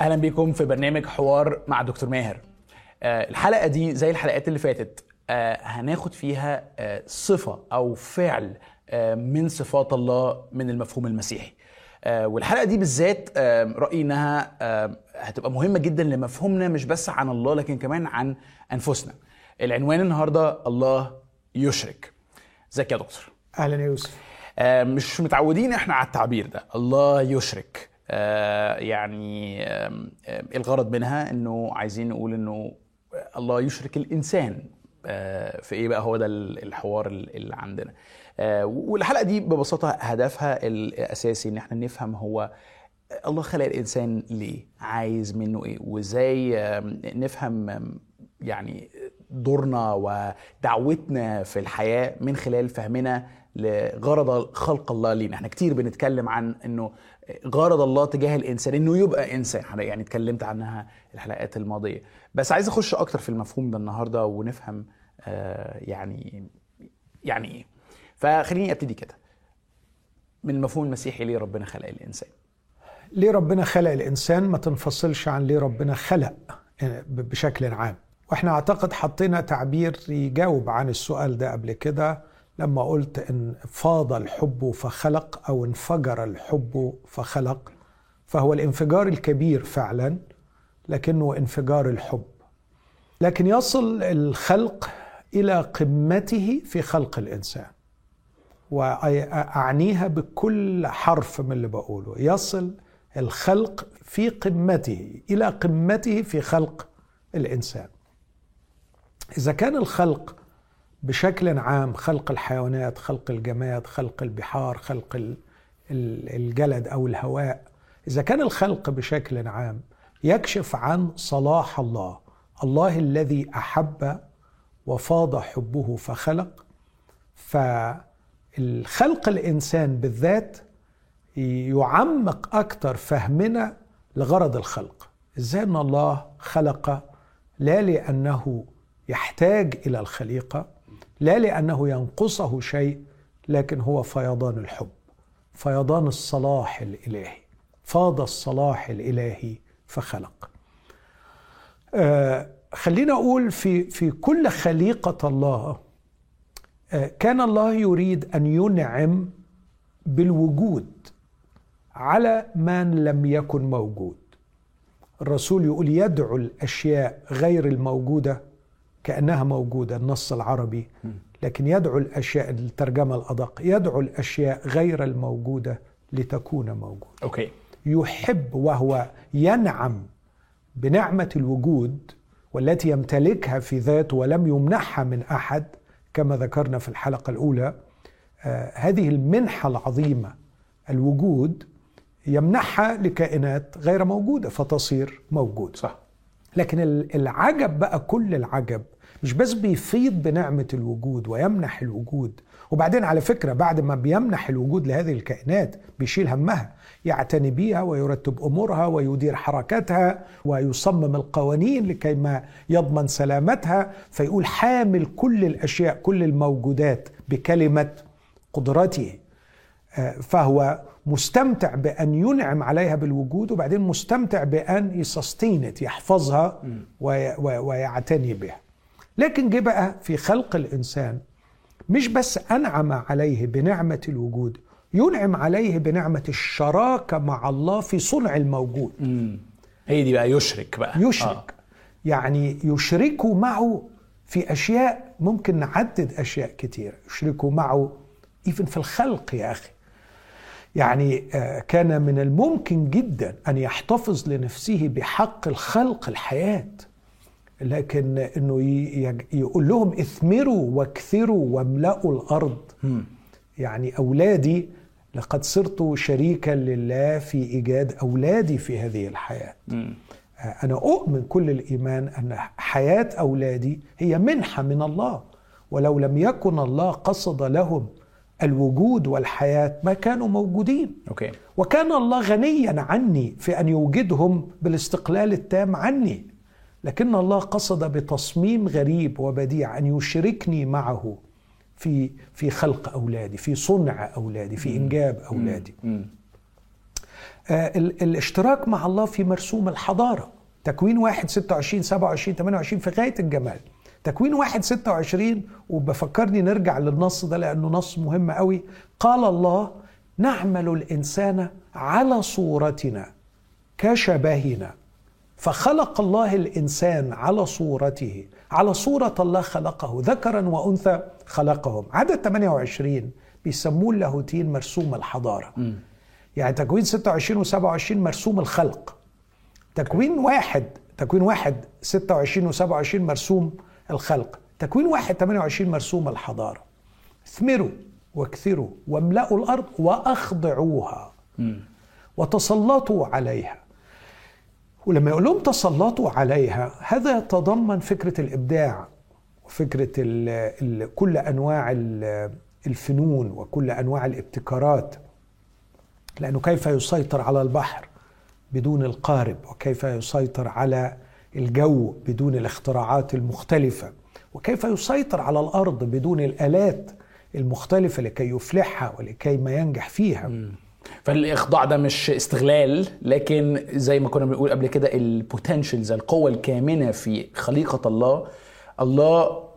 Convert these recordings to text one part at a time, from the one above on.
أهلا بيكم في برنامج حوار مع دكتور ماهر. آه، الحلقة دي زي الحلقات اللي فاتت آه، هناخد فيها آه، صفة أو فعل من صفات الله من المفهوم المسيحي. والحلقة دي بالذات رأيي إنها هتبقى مهمة جدا لمفهومنا مش بس عن الله لكن كمان عن أنفسنا. العنوان النهارده الله يشرك. ازيك يا دكتور؟ أهلا يا يوسف. مش متعودين إحنا على التعبير ده. الله يشرك. يعني آم، آم، الغرض منها إنه عايزين نقول إنه الله يشرك الإنسان آه، في إيه بقى؟ هو ده ال- الحوار ال- اللي عندنا. آه، والحلقة دي ببساطة هدفها الأساسي إن إحنا نفهم هو الله خلق الإنسان ليه؟ عايز منه إيه؟ وإزاي نفهم يعني دورنا ودعوتنا في الحياة من خلال فهمنا لغرض خلق الله لينا. إحنا كتير بنتكلم عن إنه غرض الله تجاه الإنسان إنه يبقى إنسان. يعني اتكلمت عنها الحلقات الماضية. بس عايز أخش أكتر في المفهوم ده النهارده ونفهم آه يعني يعني إيه. فخليني أبتدي كده. من المفهوم المسيحي ليه ربنا خلق الإنسان؟ ليه ربنا خلق الإنسان؟ ما تنفصلش عن ليه ربنا خلق ب- بشكل عام. وإحنا أعتقد حطينا تعبير يجاوب عن السؤال ده قبل كده. لما قلت إن فاض الحب فخلق أو انفجر الحب فخلق فهو الانفجار الكبير فعلا لكنه انفجار الحب. لكن يصل الخلق إلى قمته في خلق الإنسان وأعنيها بكل حرف من اللي بقوله. يصل الخلق في قمته إلى قمته في خلق الإنسان. إذا كان الخلق بشكل عام خلق الحيوانات خلق الجماد خلق البحار خلق ال- ال- الجلد أو الهواء. إذا كان الخلق بشكل عام يكشف عن صلاح الله الله الذي أحب وفاض حبه فخلق فالخلق الإنسان بالذات يعمق أكثر فهمنا لغرض الخلق. إزاي إن الله خلق؟ لا لأنه يحتاج إلى الخليقة لا لأنه ينقصه شيء لكن هو فيضان الحب فيضان الصلاح الإلهي. فاض الصلاح الإلهي فخلق. آه خلينا أقول في في كل خليقة الله آه كان الله يريد أن ينعم بالوجود على من لم يكن موجود. الرسول يقول يدعو الأشياء غير الموجودة كأنها موجودة النص العربي. لكن يدعو الأشياء الترجمة الأدق يدعو الأشياء غير الموجودة لتكون موجودة. أوكي. يحب وهو ينعم بنعمة الوجود والتي يمتلكها في ذاته ولم يمنحها من أحد كما ذكرنا في الحلقة الأولى آه هذه المنحة العظيمة الوجود يمنحها لكائنات غير موجودة فتصير موجوده صح. لكن ال- العجب بقى كل العجب مش بس بيفيض بنعمة الوجود ويمنح الوجود وبعدين على فكرة بعد ما بيمنح الوجود لهذه الكائنات بيشيل همها يعتني بيها ويرتب أمورها ويدير حركاتها ويصمم القوانين لكي ما يضمن سلامتها فيقول حامل كل الأشياء كل الموجودات بكلمة قدرته آه، فهو مستمتع بأن ينعم عليها بالوجود وبعدين مستمتع بأن ي sustain it يحفظها وي- وي- ويعتني بها. لكن جه بقى في خلق الإنسان مش بس أنعم عليه بنعمة الوجود ينعم عليه بنعمة الشراكة مع الله في صنع الموجود. هي دي بقى يشرك بقى. يشرك. آه. يعني يشركوا معه في أشياء ممكن نعدد أشياء كتير. يشركوا معه ايفن في الخلق يا أخي. يعني آه، كان من الممكن جدا أن يحتفظ لنفسه بحق الخلق الحياة. لكن إنه يقول لهم اثمروا واكثروا واملأوا الأرض. يعني أولادي لقد صرت شريكا لله في إيجاد أولادي في هذه الحياة. مم. أنا أؤمن كل الإيمان أن حياة أولادي هي منحة من الله. ولو لم يكن الله قصد لهم الوجود والحياة ما كانوا موجودين. أوكي. وكان الله غنيا عني في أن يوجدهم بالاستقلال التام عني. لكن الله قصد بتصميم غريب وبديع أن يشركني معه في في خلق أولادي في صنع أولادي في إنجاب أولادي. آه، ال- الاشتراك مع الله في مرسوم الحضارة. تكوين واحد 26 27 28 في غاية الجمال. تكوين واحد 26 وبفكرني نرجع للنص ده لأنه نص مهم قوي. قال الله نعمل الإنسان على صورتنا كشبهنا. فخلق الله الإنسان على صورته على صورة الله خلقه ذكرا وأنثى خلقهم. عدد 28 بيسموه اللاهوتيين مرسوم الحضارة. يعني تكوين 26 و27 مرسوم الخلق. تكوين واحد تكوين واحد 26 و27 مرسوم الخلق. تكوين واحد 28 مرسوم الحضارة. اثمروا واكثروا واملأوا الأرض وأخضعوها. وتسلطوا عليها. ولما يقول لهم تسلطوا عليها هذا يتضمن فكرة الإبداع وفكرة ال ال كل أنواع ال- الفنون وكل أنواع الابتكارات. لأنه كيف يسيطر على البحر بدون القارب وكيف يسيطر على الجو بدون الاختراعات المختلفة. وكيف يسيطر على الأرض بدون الآلات المختلفة لكي يفلحها ولكي ما ينجح فيها؟ فالإخضاع ده مش استغلال لكن زي ما كنا بنقول قبل كده البوتنشلز القوة الكامنة في خليقة الله. الله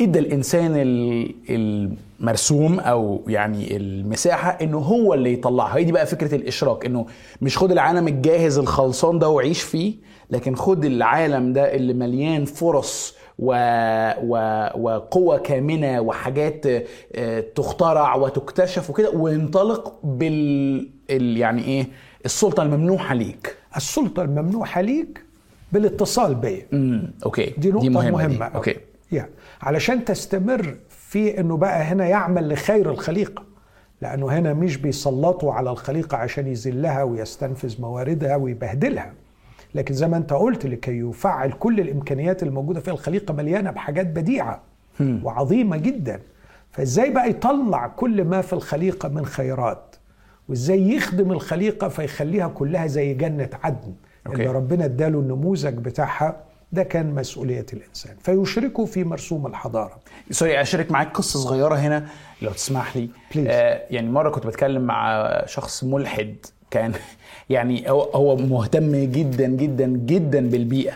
إدى الإنسان ال- المرسوم أو يعني المساحة إنه هو اللي يطلعها. هي دي بقى فكرة الإشراك إنه مش خد العالم الجاهز الخلصان ده وعيش فيه لكن خد العالم ده اللي مليان فرص و... و... وقوة كامنة وحاجات آه، تخترع وتكتشف وكده وانطلق بال ال... يعني إيه السلطة الممنوحة ليك. السلطة الممنوحة ليك بالاتصال بيا. Okay. دي نقطة مهمة, مهمة, مهمة. دي. Okay. يعني علشان تستمر في إنه بقى هنا يعمل لخير الخليقة. لأنه هنا مش بيسلطوا على الخليقة عشان يذلها ويستنفذ مواردها ويبهدلها. لكن زي ما أنت قلت لكي يفعل كل الإمكانيات الموجودة في الخليقة مليانة بحاجات بديعة وعظيمة جدا. فإزاي بقى يطلع كل ما في الخليقة من خيرات؟ وإزاي يخدم الخليقة فيخليها كلها زي جنة عدن؟ Okay. اللي ربنا اداله النموذج بتاعها ده كان مسؤولية الإنسان. فيشركوا في مرسوم الحضارة. Sorry أشارك معاك قصة صغيرة هنا لو تسمح لي. Please. آه يعني مرة كنت بتكلم مع شخص ملحد كان يعني هو هو مهتم جدا جدا جدا بالبيئة.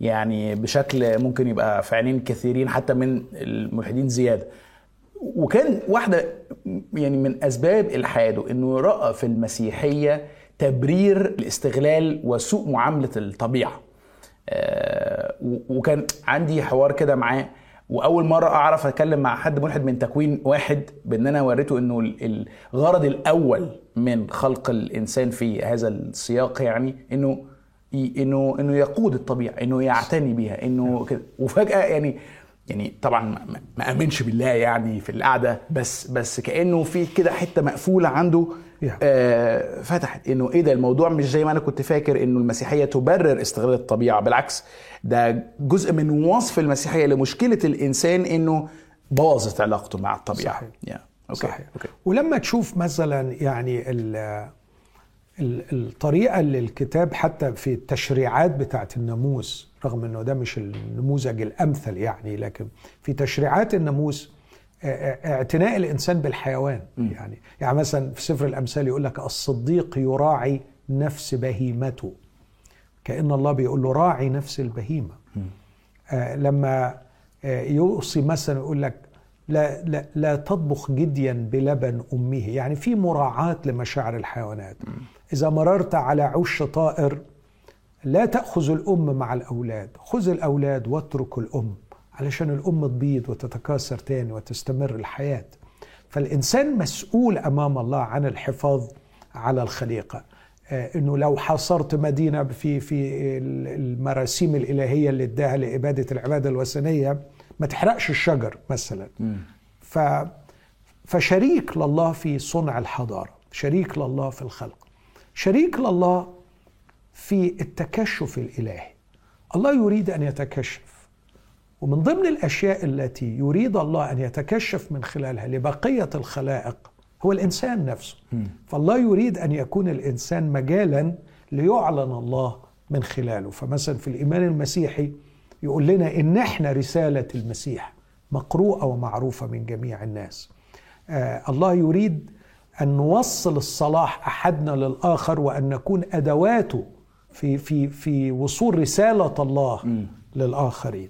يعني بشكل ممكن يبقى في عينين كثيرين حتى من الملحدين زيادة. وكان واحدة يعني من أسباب الحاده إنه رأى في المسيحية تبرير الاستغلال وسوء آه، و- وكان عندي حوار كده معاه وأول مرة أعرف أتكلم مع حد ملحد من تكوين واحد بإن أنا وريته إنه ال- الغرض الأول من خلق الإنسان في هذا السياق يعني إنه انه إنه يقود الطبيعة إنه يعتني بيها إنه كده. وفجأة يعني يعني طبعا ما- آمنش بالله يعني في القعدة بس بس كأنه في كده حتة مقفولة عنده Yeah. آه، فتحت إنه إيه ده الموضوع مش زي ما أنا كنت فاكر إنه المسيحية تبرر استغلال الطبيعة بالعكس ده جزء من وصف المسيحية لمشكلة الإنسان إنه بوظت علاقته مع الطبيعة صحيح. yeah. okay صحيح okay ولما تشوف مثلا يعني ال ال الطريقة اللي الكتاب حتى في التشريعات بتاعت الناموس رغم إنه ده مش النموذج الأمثل يعني لكن في تشريعات الناموس اعتناء الإنسان بالحيوان يعني. يعني مثلا في سفر الأمثال يقول لك الصديق يراعي نفس بهيمته كأن الله بيقول له راعي نفس البهيمة. آه لما آه يوصي مثلا يقول لك لا, لا, لا تطبخ جديا بلبن أمه. يعني في مراعاة لمشاعر الحيوانات. إذا مررت على عش طائر لا تأخذ الأم مع الأولاد. خذ الأولاد واترك الأم علشان الأم تبيض وتتكاثر تاني وتستمر الحياة. فالإنسان مسؤول أمام الله عن الحفاظ على الخليقة. آه، إنه لو حاصرت مدينة في في المراسيم الإلهية اللي اداها لإبادة العبادة الوثنية ما تحرقش الشجر مثلا. ف فشريك لله في صنع الحضارة شريك لله في الخلق شريك لله في التكشف الإلهي. الله يريد أن يتكشف. ومن ضمن الأشياء التي يريد الله أن يتكشف من خلالها لبقية الخلائق هو الإنسان نفسه. فالله يريد أن يكون الإنسان مجالا ليعلن الله من خلاله. فمثلا في الإيمان المسيحي يقول لنا إن إحنا رسالة المسيح مقروءة ومعروفة من جميع الناس. آه الله يريد أن نوصل الصلاح أحدنا للآخر وأن نكون أدواته في في في وصول رسالة الله م. للآخرين.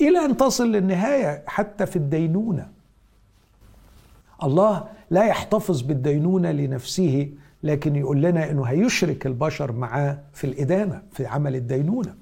إلى أن تصل للنهاية حتى في الدينونة. الله لا يحتفظ بالدينونة لنفسه لكن يقول لنا إنه هيشرك البشر معاه في الإدانة في عمل الدينونة.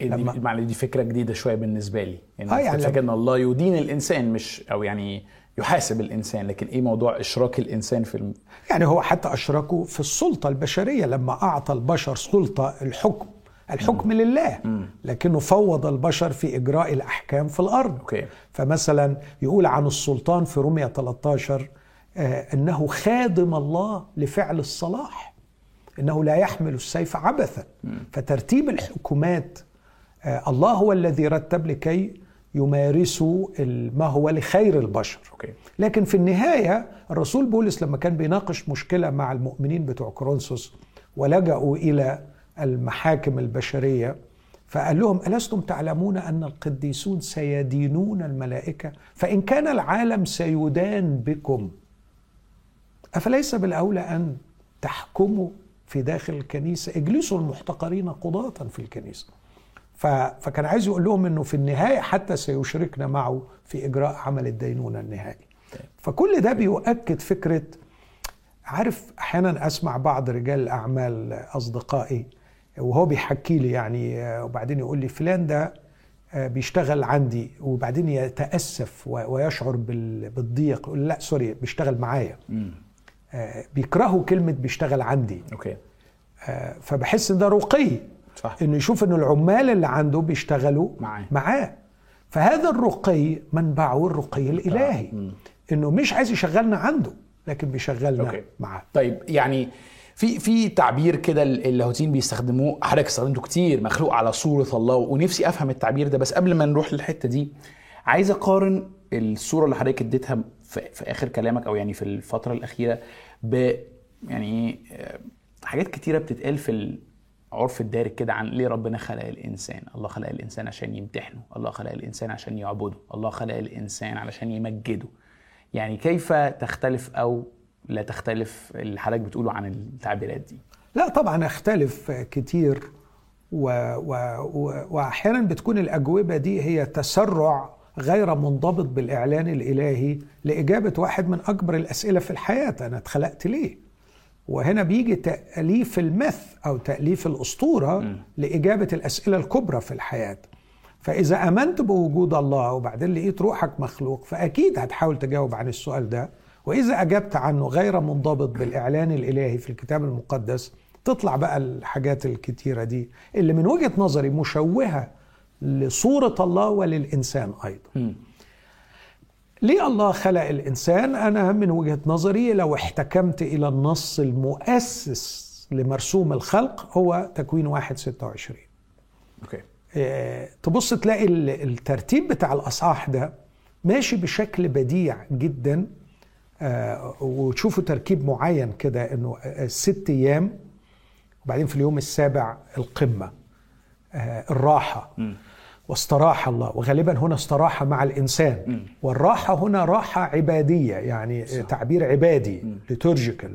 لما دي, دي فكرة جديدة شوية بالنسبة لي. يعني, آه يعني فكرة إن الله يدين الإنسان مش أو يعني يحاسب الإنسان لكن إيه موضوع إشراك الإنسان في الم... يعني هو حتى أشركه في السلطة البشرية لما أعطى البشر سلطة الحكم الحكم مم. لله مم. لكنه فوض البشر في إجراء الأحكام في الأرض أوكي. فمثلا يقول عن السلطان في رومية 13 آه إنه خادم الله لفعل الصلاح إنه لا يحمل السيف عبثا مم. فترتيب الحكومات آه الله هو الذي رتب لكي يمارسوا ما هو لخير البشر. أوكي. لكن في النهاية الرسول بولس لما كان بيناقش مشكلة مع المؤمنين بتوع كورنثوس ولجأوا إلى المحاكم البشرية فقال لهم ألستم تعلمون أن القديسون سيدينون الملائكة؟ فإن كان العالم سيدان بكم أفليس بالأولى أن تحكموا في داخل الكنيسة؟ اجلسوا المحتقرين قضاة في الكنيسة. فكان عايز يقول لهم إنه في النهاية حتى سيشركنا معه في إجراء عمل الدينونة النهائي. فكل ده بيؤكد فكرة عارف أحيانا أسمع بعض رجال الاعمال أصدقائي وهو بيحكي لي يعني وبعدين يقول لي فلان ده بيشتغل عندي وبعدين يتأسف ويشعر بالضيق. يقول لا sorry بيشتغل معايا. بيكرهوا كلمة بيشتغل عندي. Okay. فبحس إن ده رقي. صح. انه يشوف ان العمال اللي عنده بيشتغلوا معاه. معاه. فهذا الرقي منبعه الرقي الإلهي. انه مش عايز يشغلنا عنده لكن بيشغلنا أوكي. معاه. طيب يعني في في تعبير كده اللاهوتيين بيستخدموه حضرتك استخدمته كتير مخلوق على صورة الله ونفسي أفهم التعبير ده بس قبل ما نروح للحتة دي عايز أقارن الصورة اللي حضرتك اديتها في, في آخر كلامك أو يعني في الفترة الأخيرة ب يعني حاجات كتيرة بتتقال في عرف الدارج كده عن ليه ربنا خلق الإنسان؟ الله خلق الإنسان عشان يمتحنه الله خلق الإنسان عشان يعبده الله خلق الإنسان علشان يمجده. يعني كيف تختلف أو لا تختلف اللي حضرتك بتقوله عن التعبيرات دي؟ لا طبعا أختلف كتير. واحيانا بتكون الأجوبة دي هي تسرع غير منضبط بالإعلان الإلهي لإجابة واحد من أكبر الأسئلة في الحياة أنا اتخلقت ليه؟ وهنا بيجي تأليف المث أو تأليف الأسطورة م. لإجابة الأسئلة الكبرى في الحياة فإذا آمنت بوجود الله وبعدين لقيت روحك مخلوق فأكيد هتحاول تجاوب عن السؤال ده وإذا أجبت عنه غير منضبط بالإعلان الإلهي في الكتاب المقدس تطلع بقى الحاجات الكتيرة دي اللي من وجهة نظري مشوهة لصورة الله وللإنسان أيضا م. ليه الله خلق الإنسان؟ أنا من وجهة نظري لو احتكمت إلى النص المؤسس لمرسوم الخلق هو تكوين واحد ستة وعشرين أوكي. آه تبص تلاقي الترتيب بتاع الأصحاح ده ماشي بشكل بديع جدا آه وتشوفوا تركيب معين كده إنه ست أيام وبعدين في اليوم السابع القمة الراحة م. واستراح الله. وغالبا هنا استراح مع الإنسان. والراحة هنا راحة عبادية يعني صح. تعبير عبادي ليتورجيكال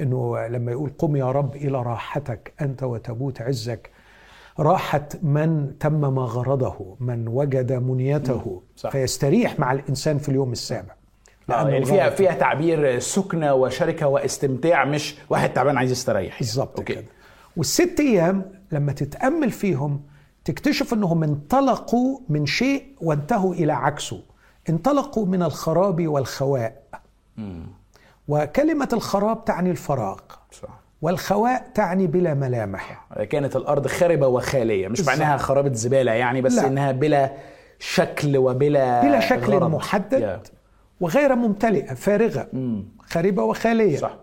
إنه لما يقول قم يا رب إلى راحتك أنت وتبوت عزك. راحة من تمم غرضه من وجد منيته. صح. فيستريح مع الإنسان في اليوم السابع. آه يعني فيها فيها تعبير سكنة وشركة واستمتاع مش واحد تعبان عايز يستريح. بالظبط كده. والست أيام لما تتأمل فيهم تكتشف انهم انطلقوا من شيء وانتهوا إلى عكسه انطلقوا من الخراب والخواء مم. وكلمة الخراب تعني الفراغ صح. والخواء تعني بلا ملامح كانت الأرض خربة وخالية مش. معناها خرابة زبالة يعني بس لا. إنها بلا شكل وبلا بلا شكل غرض. محدد Yeah. وغير ممتلئة فارغة مم. خريبة وخالية صح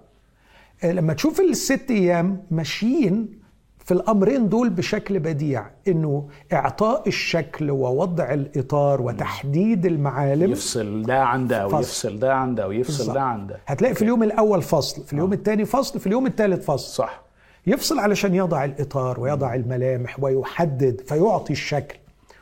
لما تشوف الست أيام ماشيين في الأمرين دول بشكل بديع إنه إعطاء الشكل ووضع الإطار وتحديد المعالم. يفصل ده عن ده فصل. ويفصل ده عن ده ويفصل. ده عن ده. هتلاقي في اليوم الأول فصل في اليوم الثاني فصل في اليوم الثالث فصل. صح. يفصل علشان يضع الإطار ويضع الملامح ويحدد فيعطي الشكل.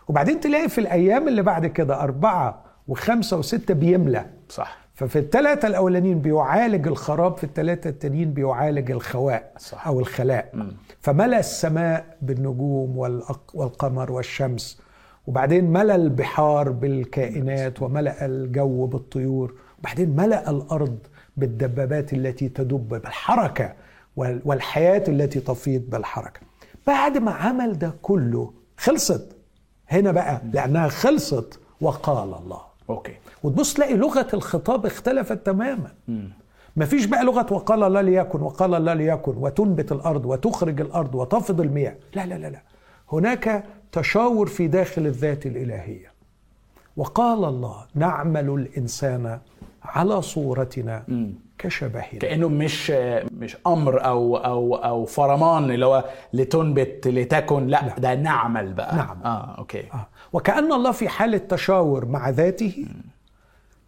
وبعدين تلاقي في الأيام اللي بعد كده أربعة وخمسة وستة بيملى. صح. ففي الثلاثة الأولانيين بيعالج الخراب في الثلاثة التانيين بيعالج الخواء صح. أو الخلاء. فملأ السماء بالنجوم والأق- والقمر والشمس. وبعدين ملأ البحار بالكائنات وملأ الجو بالطيور. وبعدين ملأ الأرض بالدبابات التي تدب بالحركة وال- والحياة التي تفيض بالحركة. بعد ما عمل ده كله خلصت. هنا بقى لأنها خلصت وقال الله. أوكي. وتبص تلاقي لغة الخطاب اختلفت تماما. مفيش بقى لغة وقال الله ليكن وقال الله ليكن وتنبت الأرض وتخرج الأرض وتفض المياه. لا لا لا لا. هناك تشاور في داخل الذات الإلهية. وقال الله نعمل الإنسان على صورتنا كشبهنا. كأنه مش مش أمر أو أو أو فرمان اللي هو لتنبت لتكن. لا ده نعمل بقى. نعم. آه okay. آه. وكأن الله في حالة تشاور مع ذاته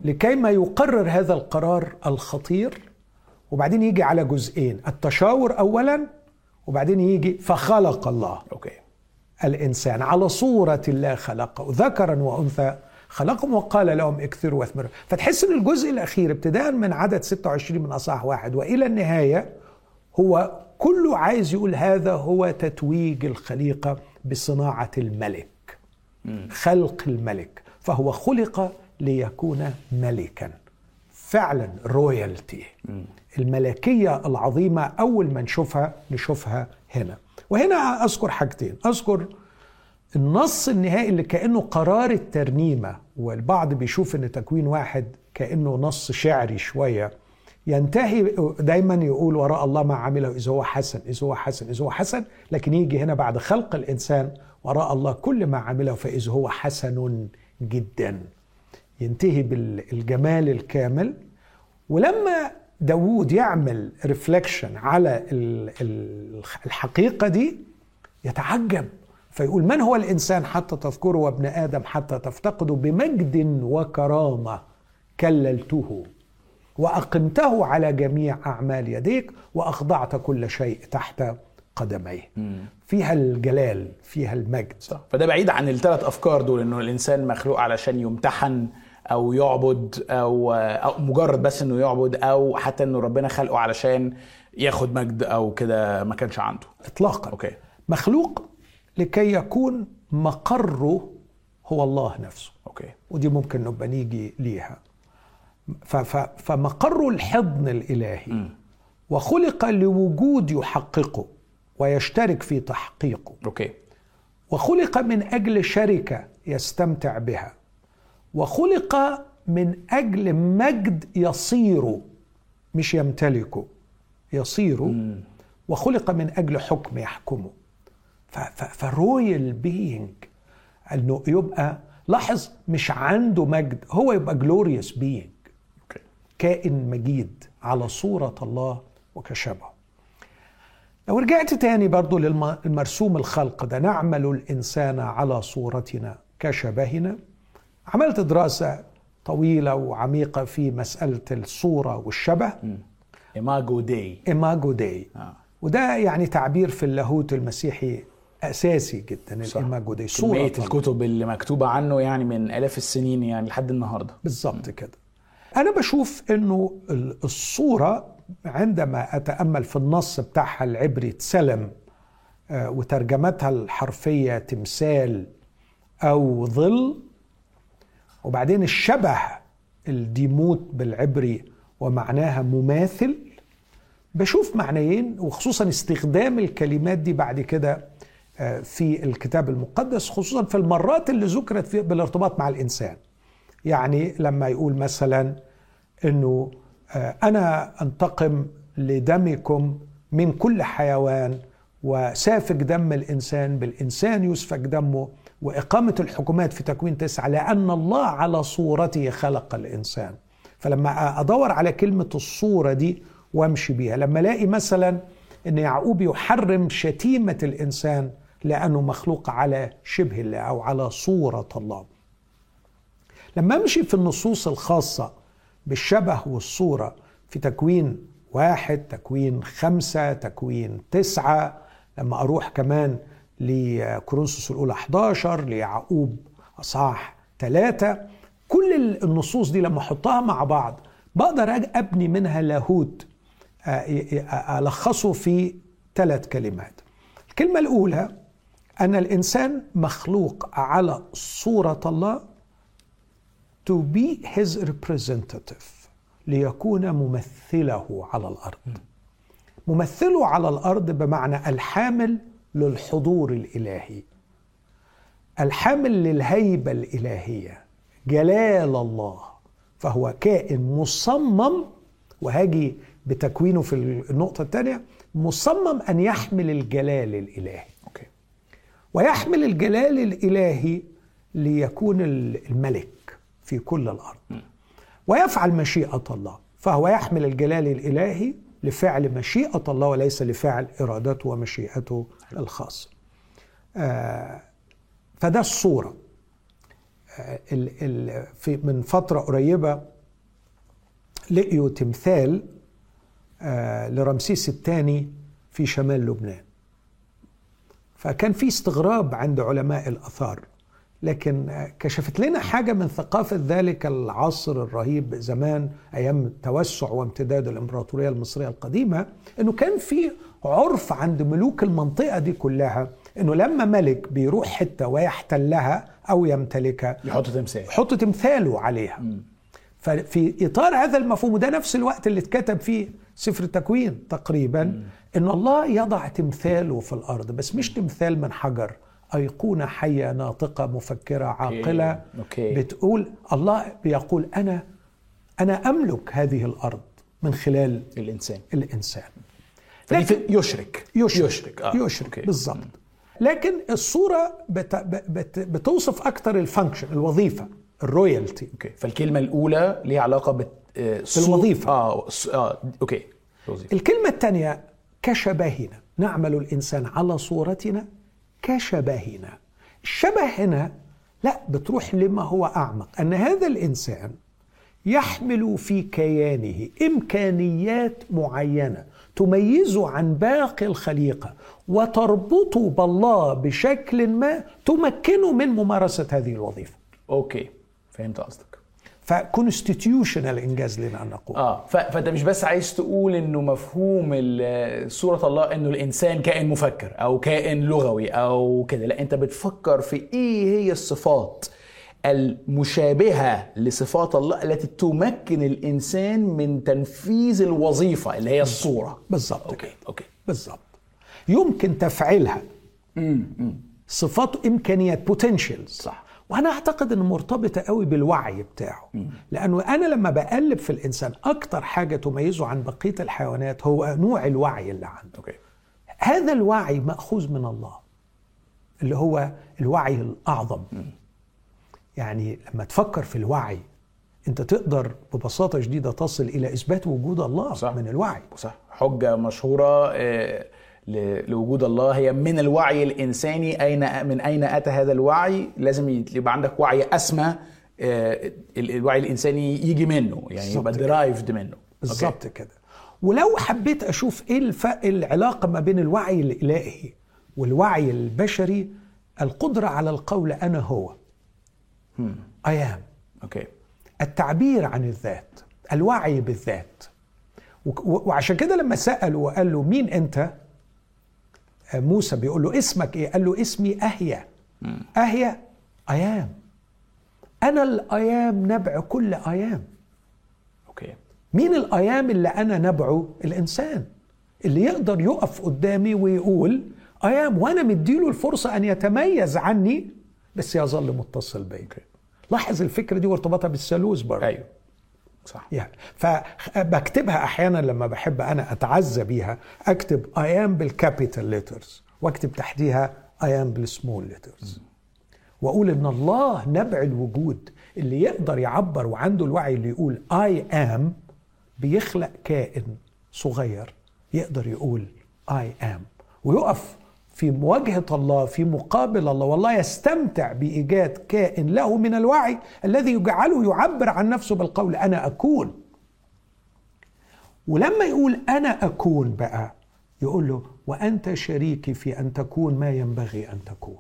لكي ما يقرر هذا القرار الخطير وبعدين يجي على جزئين التشاور أولا وبعدين يجي فخلق الله. أوكي. الإنسان على صورة الله خلقه ذكرا وأنثى خلقهم وقال لهم اكثروا واثمروا. فتحس إن الجزء الأخير ابتداء من عدد 26 من أصحاح واحد وإلى النهاية هو كله عايز يقول هذا هو تتويج الخليقة بصناعة الملك. خلق الملك فهو خلق ليكون ملكا. فعلا رويالتي. الملكية العظيمة أول ما نشوفها نشوفها هنا. وهنا أذكر حاجتين. أذكر النص النهائي اللي كأنه قرار الترنيمة والبعض بيشوف إن تكوين واحد كأنه نص شعري شوية. ينتهي دايما يقول وراء الله ما عمله إذا هو حسن إذا هو حسن إذا هو حسن لكن يجي هنا بعد خلق الإنسان وراء الله كل ما عمله فاذا هو حسن جدا. ينتهي بالجمال الكامل. ولما داوود يعمل ريفلكشن على ال- ال- الحقيقة دي يتعجب. فيقول من هو الإنسان حتى تذكره وابن آدم حتى تفتقده بمجد وكرامة كللته؟ وأقمته على جميع أعمال يديك وأخضعت كل شيء تحت قدميه. فيها الجلال فيها المجد. صح. فده بعيد عن الثلاث أفكار دول إنه الإنسان مخلوق علشان يمتحن أو يعبد أو مجرد بس إنه يعبد أو حتى إنه ربنا خلقه علشان ياخد مجد أو كده ما كانش عنده. اطلاقا. Okay. مخلوق لكي يكون مقره هو الله نفسه. Okay. ودي ممكن نبقى نيجي ليها. فمقر الحضن الإلهي وخلق لوجود يحققه. ويشترك في تحقيقه. okay. وخلق من أجل شركة يستمتع بها. وخلق من أجل مجد يصير مش يمتلكه يصير. وخلق من أجل حكم يحكمه. ف royal being أنه يبقى لاحظ مش عنده مجد هو يبقى glorious being كائن مجيد على صورة الله وكشبهه لو رجعت تاني برضو للمرسوم الخلق ده نعمل الإنسان على صورتنا كشبهنا. عملت دراسة طويلة وعميقة في مسألة الصورة والشبه. imago Dei imago Dei آه. وده يعني تعبير في اللاهوت المسيحي أساسي جدا Dei صورة كمية الله. الكتب اللي مكتوبة عنه يعني من آلاف السنين يعني لحد النهاردة. بالظبط كده. أنا بشوف إنه ال- الصورة عندما أتأمل في النص بتاعها العبري تسلم آه، وترجمتها الحرفية تمثال أو ظل وبعدين الشبه الديموت بالعبري ومعناها مماثل بشوف معنيين وخصوصا استخدام الكلمات دي بعد كده آه، في الكتاب المقدس خصوصا في المرات اللي ذكرت بالارتباط مع الإنسان. يعني لما يقول مثلا آه، أنا أنتقم لدمكم من كل حيوان وسافك دم الإنسان بالإنسان يسفك دمه وإقامة الحكومات في تكوين تسعة لأن الله على صورته خلق الإنسان. فلما أدور على كلمة الصورة دي وأمشي بيها لما ألاقي مثلا إن يعقوب يحرم شتيمة الإنسان لأنه مخلوق على شبه الله أو على صورة الله. لما أمشي في النصوص الخاصة بالشبه والصورة في تكوين واحد تكوين خمسة تكوين تسعة. لما أروح كمان لكورنثوس الأولى 11 ليعقوب أصحاح ثلاثة كل النصوص دي لما أحطها مع بعض بقدر أبني منها لاهوت آه، ي- ألخصه في ثلاث كلمات. الكلمة الأولى أن الإنسان مخلوق على صورة الله to be his representative ليكون ممثله على الأرض. ممثله على الأرض بمعنى الحامل للحضور الإلهي. الحامل للهيبة الإلهية. جلال الله. فهو كائن مصمم وهاجي بتكوينه في النقطة الثانية مصمم أن يحمل الجلال الإلهي. أوكي. ويحمل الجلال الإلهي ليكون الملك. في كل الأرض. ويفعل مشيئة الله فهو يحمل الجلال الإلهي لفعل مشيئة الله وليس لفعل إرادته ومشيئته الخاصة. آه، فده الصورة. آه، ال- ال- في من فترة قريبة لقيوا تمثال آه، لرمسيس الثاني في شمال لبنان. فكان في استغراب عند علماء الآثار. لكن كشفت لنا حاجة من ثقافة ذلك العصر الرهيب زمان أيام التوسع وامتداد الإمبراطورية المصرية القديمة إنه كان في عرف عند ملوك المنطقة دي كلها إنه لما ملك بيروح حتة ويحتلها أو يمتلكها يحط تمثال. يحط تمثاله عليها. ففي إطار هذا المفهوم وده نفس الوقت اللي اتكتب فيه سفر التكوين تقريبا ان الله يضع تمثاله في الأرض بس مش تمثال من حجر. ايقونه حية ناطقة مفكرة عاقلة okay. بتقول الله بيقول أنا أنا أملك هذه الأرض من خلال الإنسان. فدي في- يشرك. يشرك. يشرك. آه. يشرك okay. بالظبط لكن الصورة بت بت بتوصف أكتر ال function الوظيفة ال royalty. okay. فالكلمة الأولى ليها علاقة بت آه، بالوظيفة. آه ص- آه okay. الوظيفة. الكلمة الثانية كشبهنا نعمل الإنسان على صورتنا كشبهنا. الشبه هنا لا بتروح لما هو أعمق. أن هذا الإنسان يحمل في كيانه إمكانيات معينة تميزه عن باقي الخليقة وتربطه بالله بشكل ما تمكنه من ممارسة هذه الوظيفة. okay فهمت قصدك. ف constitutional إن جاز لنا أن نقول. آه فأنت مش بس عايز تقول إنه مفهوم ال- صوره الله إنه الإنسان كائن مفكر أو كائن لغوي أو كده لا أنت بتفكر في إيه هي الصفات المشابهة لصفات الله التي تمكن الإنسان من تنفيذ الوظيفة اللي هي الصورة. بالظبط okay okay. بالظبط يمكن تفعيلها. صفات إمكانيات potentials صح. وأنا أعتقد ان مرتبطة قوي بالوعي بتاعه. لأنه أنا لما بقلب في الإنسان أكتر حاجة تميزه عن بقية الحيوانات هو نوع الوعي اللي عنده. okay. هذا الوعي مأخوذ من الله اللي هو الوعي الأعظم. يعني لما تفكر في الوعي أنت تقدر ببساطة شديدة تصل إلى إثبات وجود الله صح. من الوعي. صح. حجة مشهورة آه، ل- لوجود الله. هي من الوعي الإنساني. أين من أين أتى هذا الوعي؟ لازم يبقى عندك وعي أسمى آه، ال- الوعي الإنساني يجي منه يعني يبقى. derived منه. بالظبط كده. ولو حبيت أشوف إيه الف... العلاقة ما بين الوعي الإلهي والوعي البشري القدرة على القول أنا هو. I am okay. التعبير عن الذات الوعي بالذات. وعشان كده لما سأله وقال له مين أنت؟ موسى بيقول له اسمك إيه؟ قال له اسمي أهيا. أهيا أيام أنا الأيام نبع كل أيام أوكي. مين الأيام اللي أنا نبعه؟ الإنسان اللي يقدر يقف قدامي ويقول أيام وأنا مديله الفرصة أن يتميز عني بس يظل متصل بي. لاحظ الفكرة دي وارتباطها بالثالوث برضه. أيوه. صح. يعني فبكتبها أحيانا لما بحب أنا أتعزى بيها أكتب I am بال capital letters وأكتب تحتيها I am بال small letters وأقول إن الله نبع الوجود اللي يقدر يعبر وعنده الوعي اللي يقول I am بيخلق كائن صغير يقدر يقول I am ويقف في مواجهة الله في مقابل الله. والله يستمتع بإيجاد كائن له من الوعي الذي يجعله يعبر عن نفسه بالقول أنا أكون. ولما يقول أنا أكون بقى يقول له وأنت شريكي في أن تكون ما ينبغي أن تكون.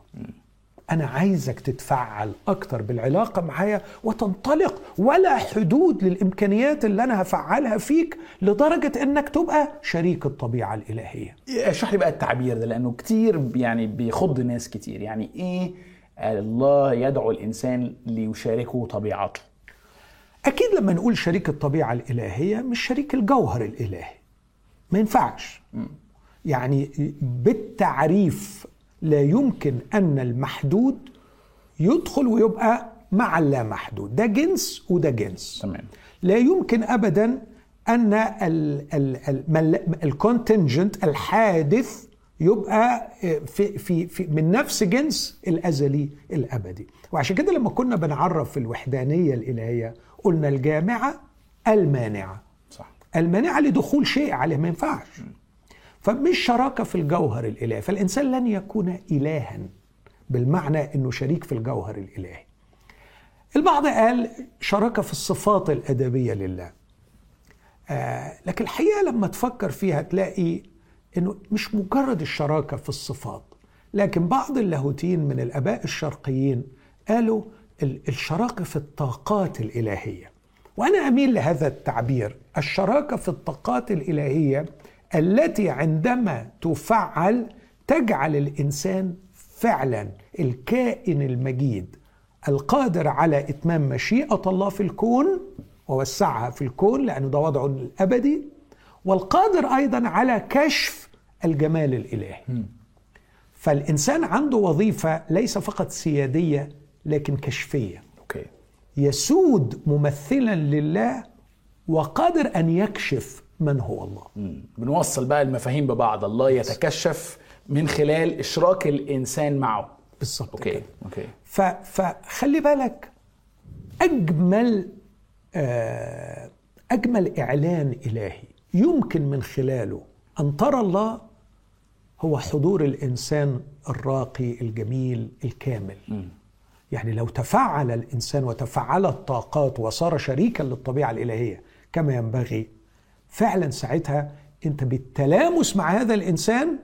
أنا عايزك تتفعل أكتر بالعلاقة معايا وتنطلق ولا حدود للإمكانيات اللي أنا هفعلها فيك لدرجة إنك تبقى شريك الطبيعة الإلهية. اشرح لي بقى التعبير ده لأنه كتير يعني بيخض ناس كتير. يعني إيه الله يدعو الإنسان ليشاركه طبيعته؟ أكيد لما نقول شريك الطبيعة الإلهية مش شريك الجوهر الإلهي. ما ينفعش. يعني بالتعريف لا يمكن أن المحدود يدخل ويبقى مع اللا محدود ده جنس وده جنس. تمام. لا يمكن ابدا أن الكونتنجنت الحادث يبقى في في في من نفس جنس الأزلي الأبدي. وعشان كده لما كنا بنعرف في الوحدانية الإلهية قلنا الجامعة المانعة. صح. المانعة لدخول شيء عليه ما ينفعش. فمش شراكة في الجوهر الإلهي. فالإنسان لن يكون الها بالمعنى إنه شريك في الجوهر الإلهي. البعض قال شراكة في الصفات الأدبية لله. آه لكن الحقيقة لما تفكر فيها تلاقي إنه مش مجرد الشراكة في الصفات لكن بعض اللاهوتيين من الأباء الشرقيين قالوا الشراكة في الطاقات الإلهية. وأنا أميل لهذا التعبير. الشراكة في الطاقات الإلهية التي عندما تفعل تجعل الإنسان فعلا الكائن المجيد القادر على إتمام مشيئة الله في الكون ووسعها في الكون لأنه ده وضعه الأبدي والقادر أيضا على كشف الجمال الإلهي. فالإنسان عنده وظيفة ليس فقط سيادية لكن كشفية. يسود ممثلا لله وقادر أن يكشف من هو الله. مم. بنوصل بقى المفاهيم ببعض. الله يتكشف من خلال إشراك الإنسان معه. بالظبط okay كده. okay. ف- فخلي بالك أجمل آه، أجمل إعلان إلهي يمكن من خلاله أن ترى الله هو حضور الإنسان الراقي الجميل الكامل. يعني لو تفعل الإنسان وتفعلت طاقات وصار شريكا للطبيعة الإلهية كما ينبغي فعلا ساعتها أنت بالتلامس مع هذا الإنسان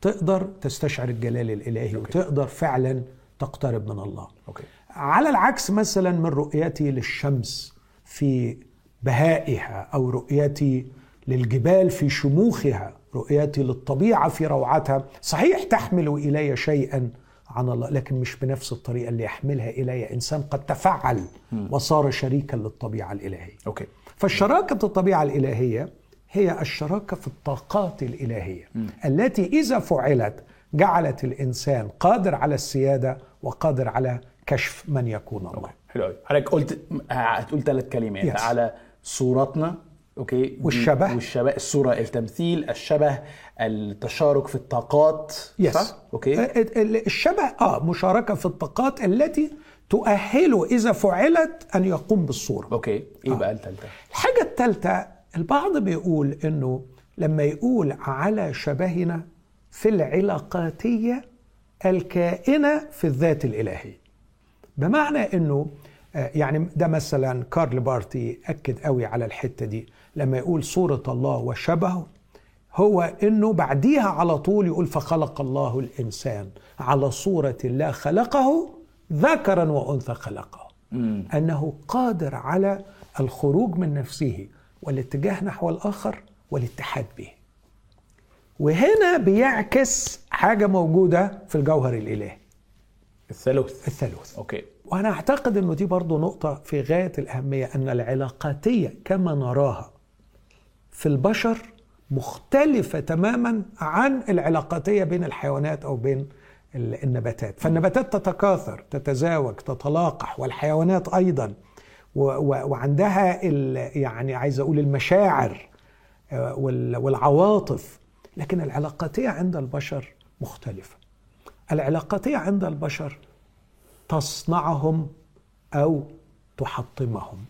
تقدر تستشعر الجلال الإلهي وتقدر فعلا تقترب من الله. أوكي. على العكس مثلا من رؤيتي للشمس في بهائها أو رؤيتي للجبال في شموخها رؤيتي للطبيعة في روعتها صحيح تحمل إلي شيئا عن الله لكن مش بنفس الطريقة اللي يحملها إلي إنسان قد تفعل وصار شريكا للطبيعة الإلهية. okay. فالشراكة الطبيعة الإلهية هي الشراكة في الطاقات الإلهية التي إذا فعلت جعلت الإنسان قادر على السيادة وقادر على كشف من يكون الله. حلو قوي حضرتك قلت هتقول ثلاث كلمات. Yes. على صورتنا okay؟ والشبه. والشبه. الصورة التمثيل الشبه التشارك في الطاقات yes صح okay. ال- ال- الشبه آه مشاركة في الطاقات التي تؤهله إذا فعلت أن يقوم بالصورة. okay. إيه بقى الثالثه الحاجة الثالثه البعض بيقول إنه لما يقول على شبهنا في العلاقاتية الكائنة في الذات الالهيه بمعنى إنه آه، يعني ده مثلا كارل بارت أكد قوي على الحتة دي. لما يقول صورة الله وشبهه هو إنه بعديها على طول يقول فخلق الله الإنسان على صورة الله خلقه ذكرا وأنثى خلقه. أنه قادر على الخروج من نفسه والاتجاه نحو الآخر والاتحاد به. وهنا بيعكس حاجة موجودة في الجوهر الإلهي. الثالوث. الثالوث. أوكي. وأنا أعتقد إنه دي برضو نقطة في غاية الأهمية أن العلاقاتية كما نراها في البشر مختلفة تماما عن العلاقاتية بين الحيوانات أو بين النباتات. فالنباتات تتكاثر تتزاوج تتلاقح والحيوانات أيضا. وعندها يعني عايز أقول المشاعر آه، وال- والعواطف. لكن العلاقاتية عند البشر مختلفة. العلاقاتية عند البشر تصنعهم أو تحطمهم.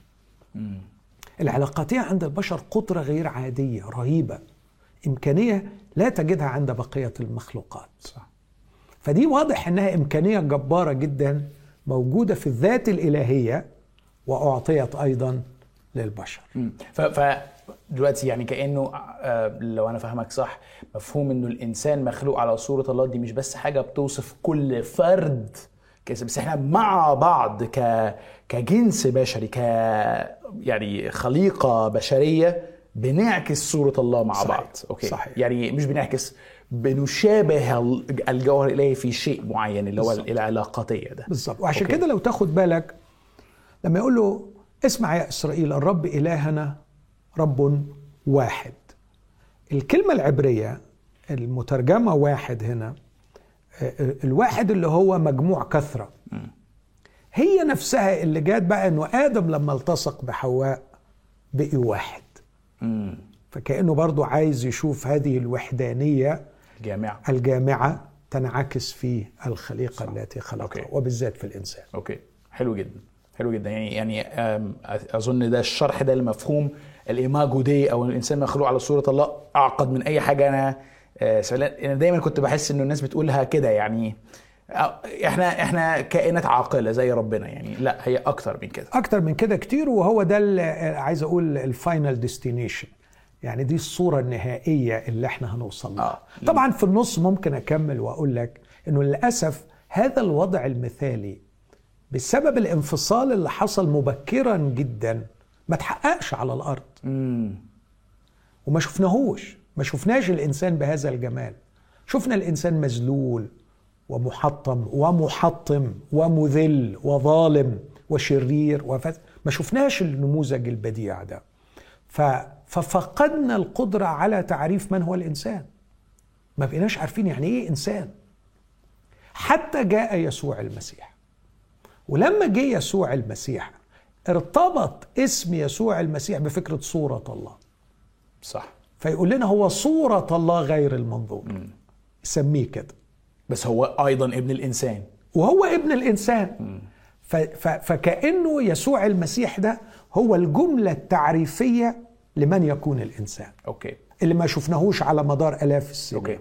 العلاقاتية عند البشر قدرة غير عادية رهيبة. إمكانية لا تجدها عند بقية المخلوقات. صح. فدي واضح إنها إمكانية جبارة جدا موجودة في الذات الإلهية وأعطيت أيضا للبشر. ف دلوقتي يعني كأنه آه، لو أنا فاهمك صح مفهوم إنه الإنسان مخلوق على صورة الله دي مش بس حاجة بتوصف كل فرد بس إحنا مع بعض ك كجنس بشري ك يعني خليقة بشرية بنعكس صورة الله مع صحيح. بعض أوكي صحيح. يعني مش بنعكس بنشابه ال- الجوهر الإلهي في شيء معين اللي هو. العلاقاتية ده. بالظبط. وعشان. كده لو تاخد بالك لما يقول له اسمع يا إسرائيل الرب إلهنا رب واحد. الكلمة العبرية المترجمة واحد هنا آه، الواحد اللي هو مجموع كثرة هي نفسها اللي جات بقى إنه آدم لما التصق بحواء بقي واحد. فكأنه برضو عايز يشوف هذه الوحدانية جامعه الجامعة تنعكس في الخليقة التي خلقها okay. وبالذات في الإنسان. okay. حلو جدا. حلو جدا. يعني يعني أظن ده الشرح ده المفهوم ال imago Dei أو الإنسان مخلوق على صورة الله أعقد من أي حاجة. أنا آه، أنا دايما كنت بحس إنه الناس بتقولها كده يعني. آه، إحنا إحنا كائنات عاقلة زي ربنا يعني. لا هي أكتر من كده. أكتر من كده كتير وهو ده اللي عايز أقول ال final destination يعني دي الصورة النهائية اللي إحنا هنوصل لها. آه. طبعا في النص ممكن أكمل وأقول لك إنه للأسف هذا الوضع المثالي بسبب الانفصال اللي حصل مبكرا جدا ما تحققش على الأرض. وما شفناهوش. ما شفناش الإنسان بهذا الجمال. شفنا الإنسان مذلول ومحطم ومحطم ومذل وظالم وشرير وفس ما شفناش النموذج البديع ده. ف... ففقدنا القدرة على تعريف من هو الإنسان. ما بقيناش عارفين يعني إيه إنسان. حتى جاء يسوع المسيح. ولما جه يسوع المسيح ارتبط اسم يسوع المسيح بفكرة صورة الله. صح. فيقول لنا هو صورة الله غير المنظور. يسميه كده. بس هو أيضا ابن الإنسان. وهو ابن الإنسان. ف ف فكأنه يسوع المسيح ده هو الجملة التعريفية لمن يكون الإنسان. okay. اللي ما شفناهوش على مدار آلاف السنين. okay.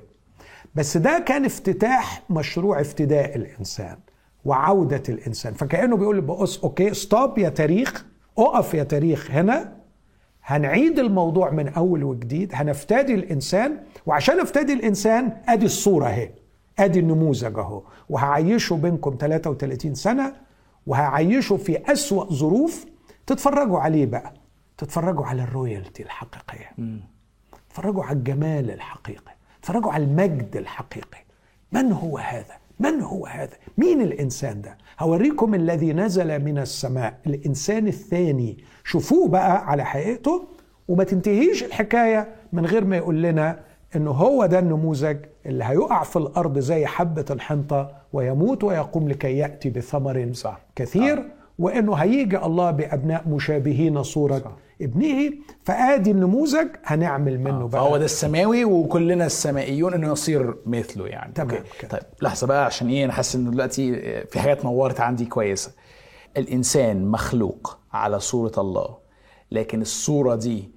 بس ده كان افتتاح مشروع افتداء الإنسان وعودة الإنسان. فكأنه بيقول بص okay stop يا تاريخ أقف يا تاريخ هنا هنعيد الموضوع من أول وجديد هنفتدي الإنسان وعشان أفتدي الإنسان أدي الصورة أهي أدي النموذج أهو وهعيشه بينكم 33 سنة وهعيشه في أسوأ ظروف تتفرجوا عليه بقى. تتفرجوا على ال royalty الحقيقية. تفرجوا على الجمال الحقيقي. تفرجوا على المجد الحقيقي. من هو هذا؟ من هو هذا؟ مين الإنسان ده؟ هوريكم الذي نزل من السماء. الإنسان الثاني. شوفوه بقى على حقيقته وما تنتهيش الحكاية من غير ما يقول لنا إنه هو ده النموذج اللي هيقع في الأرض زي حبة الحنطة ويموت ويقوم لكي يأتي بثمر صح. كثير آه. وإنه هيجي الله بأبناء مشابهين صورة صح. ابنه فآدي النموذج هنعمل منه بقى. فهو ده السماوي وكلنا السمائيون إنه يصير مثله يعني. تمام okay. طيب لحظة بقى عشان إيه أنا حاسس ان دلوقتي في حاجات نورت عندي كويسة. الإنسان مخلوق على صورة الله لكن الصورة دي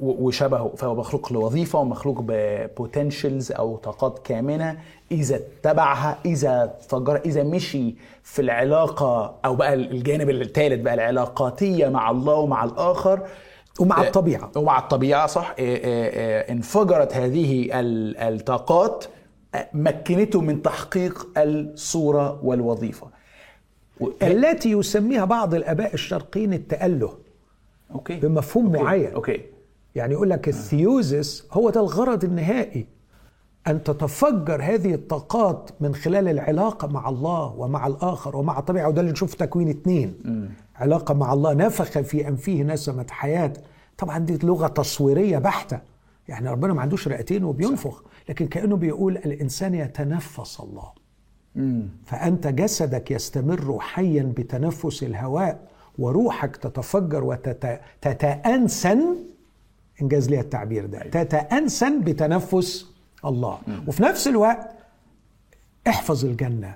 وشبهه فهو مخلوق لوظيفة ومخلوق ب potentials أو طاقات كامنة. إذا اتبعها إذا فجر إذا مشي في العلاقة أو بقى الجانب الثالث بقى العلاقاتية مع الله ومع الآخر ومع آه، الطبيعة. ومع الطبيعة صح. آه، آه، انفجرت هذه ال- الطاقات مكنته من تحقيق الصورة والوظيفة. التي يسميها بعض الآباء الشرقيين التأله. okay. بمفهوم okay. معين. okay. يعني يقول لك ال theosis هو ده الغرض النهائي. أن تتفجر هذه الطاقات من خلال العلاقة مع الله ومع الآخر ومع الطبيعة. وده اللي نشوف تكوين اتنين علاقة مع الله نفخ في أنفه نسمة حياة. طبعا دي لغة تصويرية بحتة. يعني ربنا ما عندوش رئتين وبينفخ. لكن كأنه بيقول الإنسان يتنفس الله. فأنت جسدك يستمر حيا بتنفس الهواء. وروحك تتفجر وتتأنسن إن جاز لي التعبير ده. تتأنسن بتنفس الله. وفي نفس الوقت احفظ الجنة.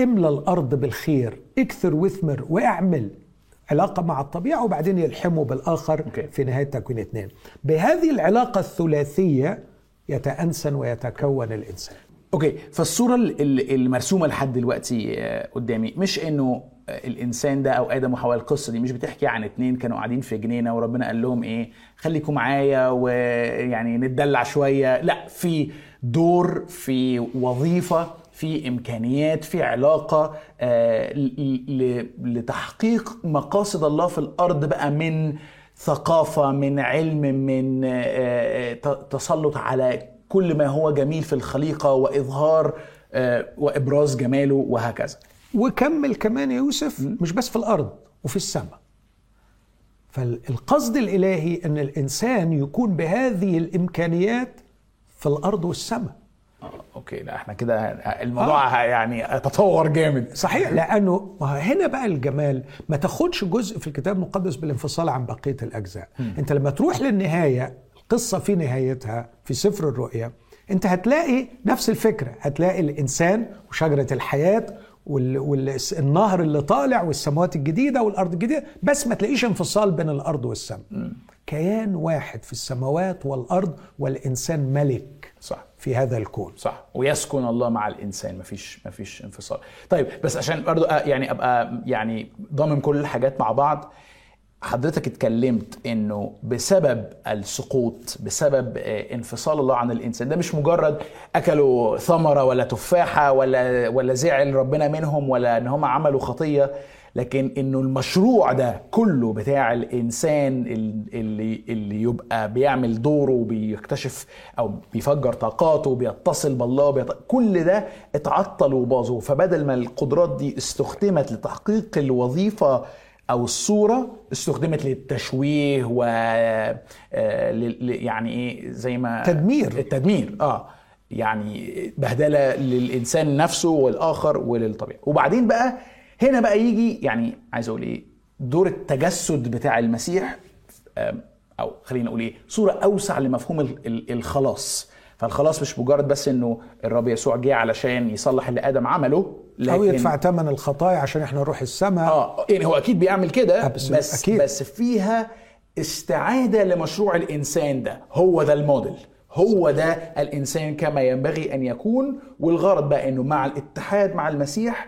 املى الأرض بالخير. أكثر واثمر واعمل. علاقة مع الطبيعة وبعدين يلحموا بالآخر okay. في نهاية تكوين اثنين. بهذه العلاقة الثلاثية يتأنسن ويتكون الإنسان. okay. فالصورة ال- ال- المرسومة لحد دلوقتي قدامي مش إنه الإنسان ده أو آدم وحواء القصة دي مش بتحكي عن اتنين كانوا قاعدين في جنينة وربنا قال لهم إيه خليكم معايا ويعني نتدلع شوية. لا في دور في وظيفة في إمكانيات في علاقة آه، لتحقيق مقاصد الله في الأرض بقى من ثقافة من علم من آه، آه، تسلط على كل ما هو جميل في الخليقة وإظهار وإبراز جماله وهكذا. وكمل كمان يا يوسف مش بس في الأرض وفي السماء. فالقصد الإلهي أن الإنسان يكون بهذه الإمكانيات في الأرض والسماء. آه، أوكي لا إحنا كده الموضوع يعني تطور جامد. صحيح لأنه هنا بقى الجمال ما تاخدش جزء في الكتاب المقدس بالانفصال عن بقية الأجزاء. أنت لما تروح للنهاية القصة في نهايتها في سفر الرؤيا أنت هتلاقي نفس الفكرة. هتلاقي الإنسان وشجرة الحياة والنهر اللي طالع والسماوات الجديدة والأرض الجديدة بس ما تلاقيش انفصال بين الأرض والسماء. كيان واحد في السماوات والأرض والإنسان ملك صح. في هذا الكون. صح. ويسكن الله مع الإنسان. مفيش مفيش انفصال. طيب بس عشان برضو أ- يعني أبقى يعني ضامن كل الحاجات مع بعض حضرتك اتكلمت إنه بسبب السقوط بسبب آه، انفصال الله عن الإنسان ده مش مجرد أكلوا ثمرة ولا تفاحة ولا ولا زعل ربنا منهم ولا إن هم عملوا خطية لكن إنه المشروع ده كله بتاع الإنسان ال- اللي اللي يبقى بيعمل دوره وبيكتشف أو بيفجر طاقاته بيتصل بالله بيط... كل ده اتعطل وباظ فبدل ما القدرات دي استخدمت لتحقيق الوظيفة أو الصورة استخدمت للتشويه و آه، يعني إيه زي ما تدمير. التدمير آه. يعني بهدلة للإنسان نفسه والآخر وللطبيعة. وبعدين بقى هنا بقى يجي يعني عايز أقول إيه دور التجسد بتاع المسيح أو خلينا نقول إيه صورة أوسع لمفهوم ال- ال- الخلاص. فالخلاص مش مجرد بس إنه الرب يسوع جه علشان يصلح اللي آدم عمله أو يدفع ثمن الخطايا عشان إحنا نروح السماء آه يعني هو أكيد بيعمل كده. بس أكيد. بس فيها استعادة لمشروع الإنسان ده هو ده الموديل هو ده الإنسان كما ينبغي أن يكون والغرض بقى إنه مع الاتحاد مع المسيح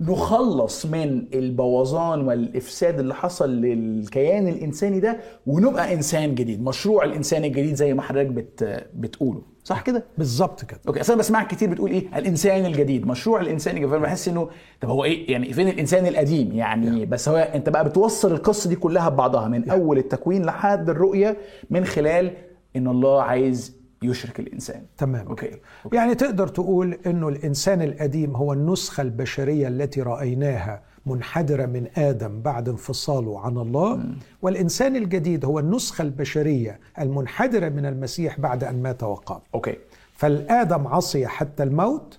نخلص من البوظان والإفساد اللي حصل للكيان الإنساني ده ونبقى إنسان جديد. مشروع الإنسان الجديد زي ما حضرتك بت بتقوله. صح كده؟ بالظبط كده. أوكي أصل أنا بسمعك كتير بتقول إيه؟ الإنسان الجديد. مشروع الإنسان الجديد. فأنا بحس إنه طب هو إيه؟ يعني فين الإنسان القديم؟ يعني بس هو أنت بقى بتوصل القصة دي كلها ببعضها من أول التكوين لحد الرؤية من خلال إن الله عايز يشرك الإنسان. تمام. okay, okay. يعني تقدر تقول إنه الإنسان القديم هو النسخة البشرية التي رأيناها منحدرة من آدم بعد انفصاله عن الله. م. والإنسان الجديد هو النسخة البشرية المنحدرة من المسيح بعد أن مات وقام. okay. فالآدم عصي حتى الموت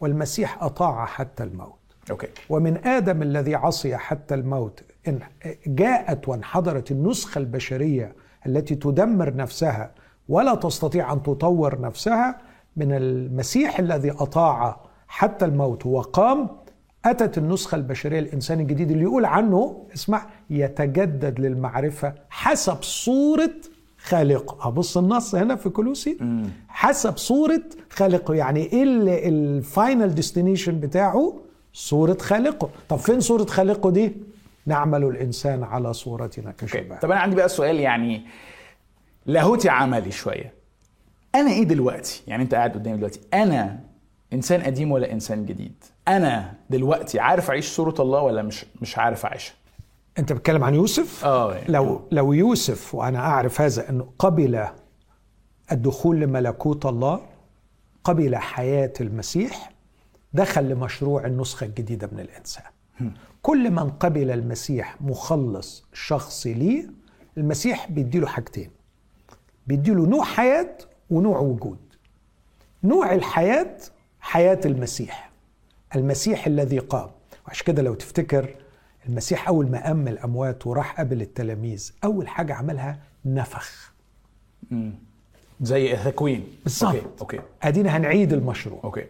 والمسيح أطاع حتى الموت. أوكي. ومن آدم الذي عصي حتى الموت إن جاءت وانحدرت النسخة البشرية التي تدمر نفسها ولا تستطيع أن تطور نفسها من المسيح الذي أطاع حتى الموت. وقام أتت النسخة البشرية الانسان الجديد اللي يقول عنه اسمع يتجدد للمعرفة حسب صورة خالقه أبص النص هنا في كولوسي حسب صورة خالقه يعني إيه ال final destination بتاعه؟ صورة خالقه. طب فين صورة خالقه دي؟ نعمل الإنسان على صورتنا كشبه. طب أنا عندي بقى سؤال يعني لاهوتي عملي شوية. أنا إيه دلوقتي؟ يعني أنت قاعد قدامي دلوقتي. أنا إنسان قديم ولا إنسان جديد؟ أنا دلوقتي عارف أعيش صورة الله ولا مش مش عارف أعيشها؟ أنت بتتكلم عن يوسف؟ آه يعني. لو لو يوسف وأنا أعرف هذا أنه قبل الدخول لملكوت الله قبل حياة المسيح دخل لمشروع النسخة الجديدة من الإنسان. كل من قبل المسيح مخلص شخصي ليه المسيح بيديله حاجتين. بيديله نوع حياة ونوع وجود. نوع الحياة حياة المسيح. المسيح الذي قام. وعشان كده لو تفتكر المسيح أول ما قام من الأموات وراح قابل التلاميذ أول حاجة عملها نفخ. مم. زي تكوين بالظبط. okay okay. أدينا هنعيد المشروع. okay.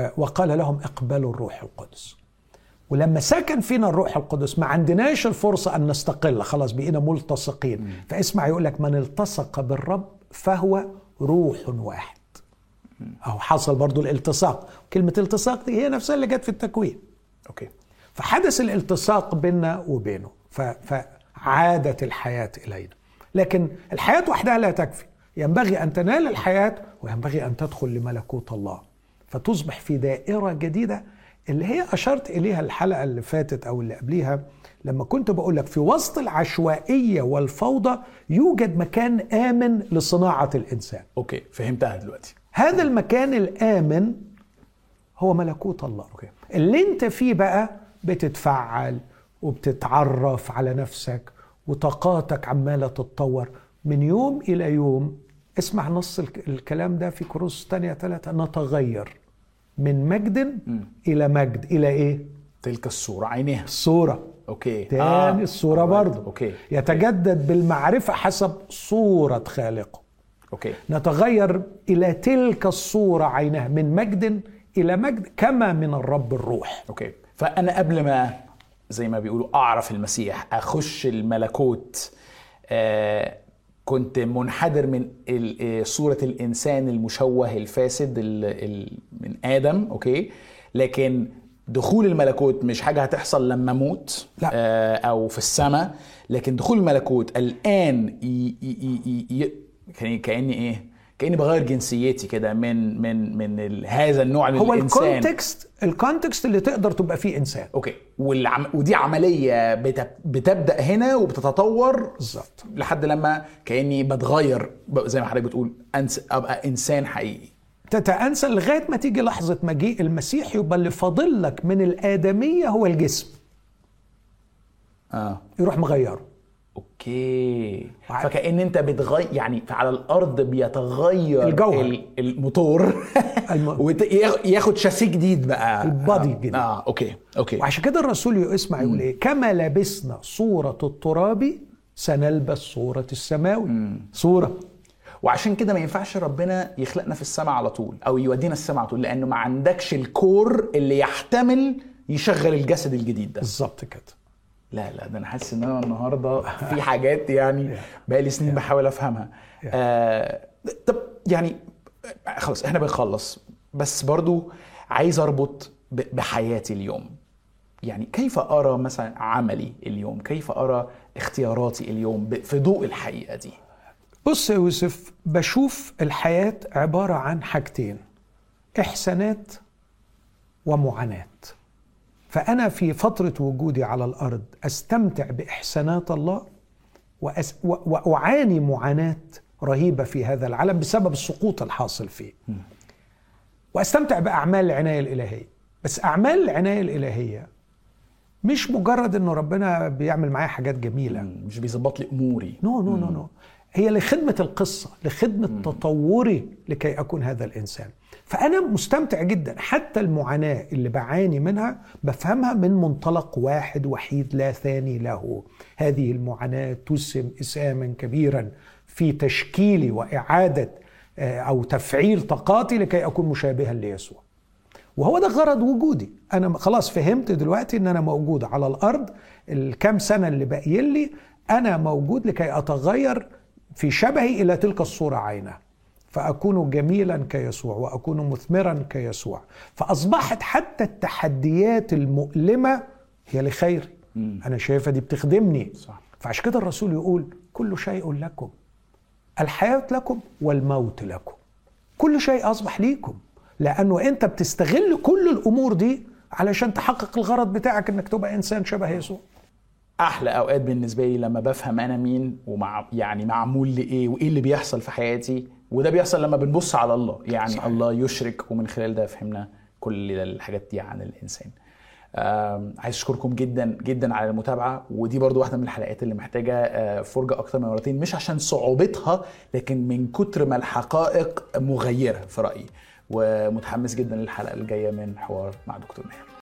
آه، وقال لهم اقبلوا الروح القدس. ولما سكن فينا الروح القدس ما عندناش الفرصة أن نستقل. خلاص بقينا ملتصقين. فاسمع يقول لك من التصق بالرب فهو روح واحد. أو حصل برضو الالتصاق. كلمة التصاق دي هي نفسها اللي جت في التكوين. أوكي. فحدث الالتصاق بيننا وبينه فعادت الحياة إلينا. لكن الحياة وحدها لا تكفي. ينبغي أن تنال الحياة وينبغي أن تدخل لملكوت الله. فتصبح في دائرة جديدة اللي هي أشرت إليها الحلقة اللي فاتت أو اللي قبليها لما كنت بقول لك في وسط العشوائية والفوضى يوجد مكان آمن لصناعة الإنسان. okay فهمتها دلوقتي. هذا المكان الآمن هو ملكوت الله. okay. اللي أنت فيه بقى بتتفعل وبتتعرف على نفسك وطاقاتك عمالة تتطور. من يوم إلى يوم اسمع نص الك- الكلام ده في كورنثوس تانية ثلاثة نتغير. من مجد إلى مجد. إلى إيه؟ تلك الصورة عينها. الصورة okay. تاني الصورة alright. برضه. okay. يتجدد بالمعرفة حسب صورة خالقه. okay. نتغير إلى تلك الصورة عينها من مجد إلى مجد كما من الرب الروح. okay. فأنا قبل ما زي ما بيقولوا أعرف المسيح أخش الملكوت آه كنت منحدر من آه، صورة الإنسان المشوه الفاسد ال ال من آدم okay لكن دخول الملكوت مش حاجة هتحصل لما أموت لا. آه أو في السماء لكن دخول الملكوت الآن ي ي ي ي كأني- كأني إيه كأني بغير جنسيتي كده من من من هذا النوع من هو الإنسان. ال context ال context اللي تقدر تبقى فيه إنسان. okay. والعم... ودي عملية بت... بتبدأ هنا وبتتطور بالظبط. لحد لما كأني بتغير زي ما حضرتك بتقول أنس... أبقى إنسان حقيقي. تتأنسن لغاية ما تيجي لحظة مجيء المسيح يبقى اللي فاضل لك من الآدمية هو الجسم. آه. يروح مغيره. okay. فكأن أنت بتغير يعني على الأرض بيتغير الجوهر. ال- الموتور. الم- وياخد شاسيه جديد بقى. ال body آه. الجديد. آه okay okay. وعشان كده الرسول اسمع يقول إيه؟ كما لبسنا صورة التراب سنلبس صورة السماوي. صورة. وعشان كده ما ينفعش ربنا يخلقنا في السماء على طول أو يودينا السماء على طول لأنه ما عندكش ال core اللي يحتمل يشغل الجسد الجديد ده. بالظبط كده. لا لا ده أنا حاسس إن أنا النهارده في حاجات يعني بقالي سنين بحاول أفهمها. آه طب يعني خلاص إحنا بنخلص. بس برضو عايز أربط بحياتي اليوم. يعني كيف أرى مثلا عملي اليوم؟ كيف أرى اختياراتي اليوم في ضوء الحقيقة دي؟ بص يا يوسف بشوف الحياة عبارة عن حاجتين إحسانات ومعاناة. فأنا في فترة وجودي على الأرض أستمتع بإحسانات الله وأس وأعاني معاناة رهيبة في هذا العالم بسبب السقوط الحاصل فيه. وأستمتع بأعمال العناية الإلهية. بس أعمال العناية الإلهية مش مجرد إنه ربنا بيعمل معايا حاجات جميلة. مش بيظبط لي أموري. no no no no هي لخدمة القصة لخدمة تطوري لكي أكون هذا الإنسان. فأنا مستمتع جدا. حتى المعاناة اللي بعاني منها بفهمها من منطلق واحد وحيد لا ثاني له. هذه المعاناة تسهم إسهاما كبيرا في تشكيلي وإعادة آه، أو تفعيل طاقاتي لكي أكون مشابها ليسوع. وهو ده غرض وجودي. أنا خلاص فهمت دلوقتي إن أنا موجود على الأرض. الكام سنة اللي باقيين لي أنا موجود لكي أتغير في شبهي إلى تلك الصورة عينها فأكون جميلا كيسوع وأكون مثمرا كيسوع. فأصبحت حتى التحديات المؤلمة هي لخيري أنا شايفها دي بتخدمني. صح. فعشان كده الرسول يقول كل شيء لكم. الحياة لكم والموت لكم. كل شيء أصبح ليكم. لأنه أنت بتستغل كل الأمور دي علشان تحقق الغرض بتاعك إنك تبقى إنسان شبه يسوع. أحلى أوقات بالنسبة لي لما بفهم أنا مين ومع يعني معمول لإيه وإيه اللي بيحصل في حياتي. وده بيحصل لما بنبص على الله. يعني صحيح. الله يشرك ومن خلال ده فهمنا كل الحاجات دي عن الإنسان. عايز أشكركم جدا جدا على المتابعة. ودي برضو واحدة من الحلقات اللي محتاجة آه، فرجة أكتر من مرتين مش عشان صعوبتها لكن من كتر ما الحقائق مغيرة في رأيي. ومتحمس جدا للحلقة الجاية من حوار مع دكتور ماهر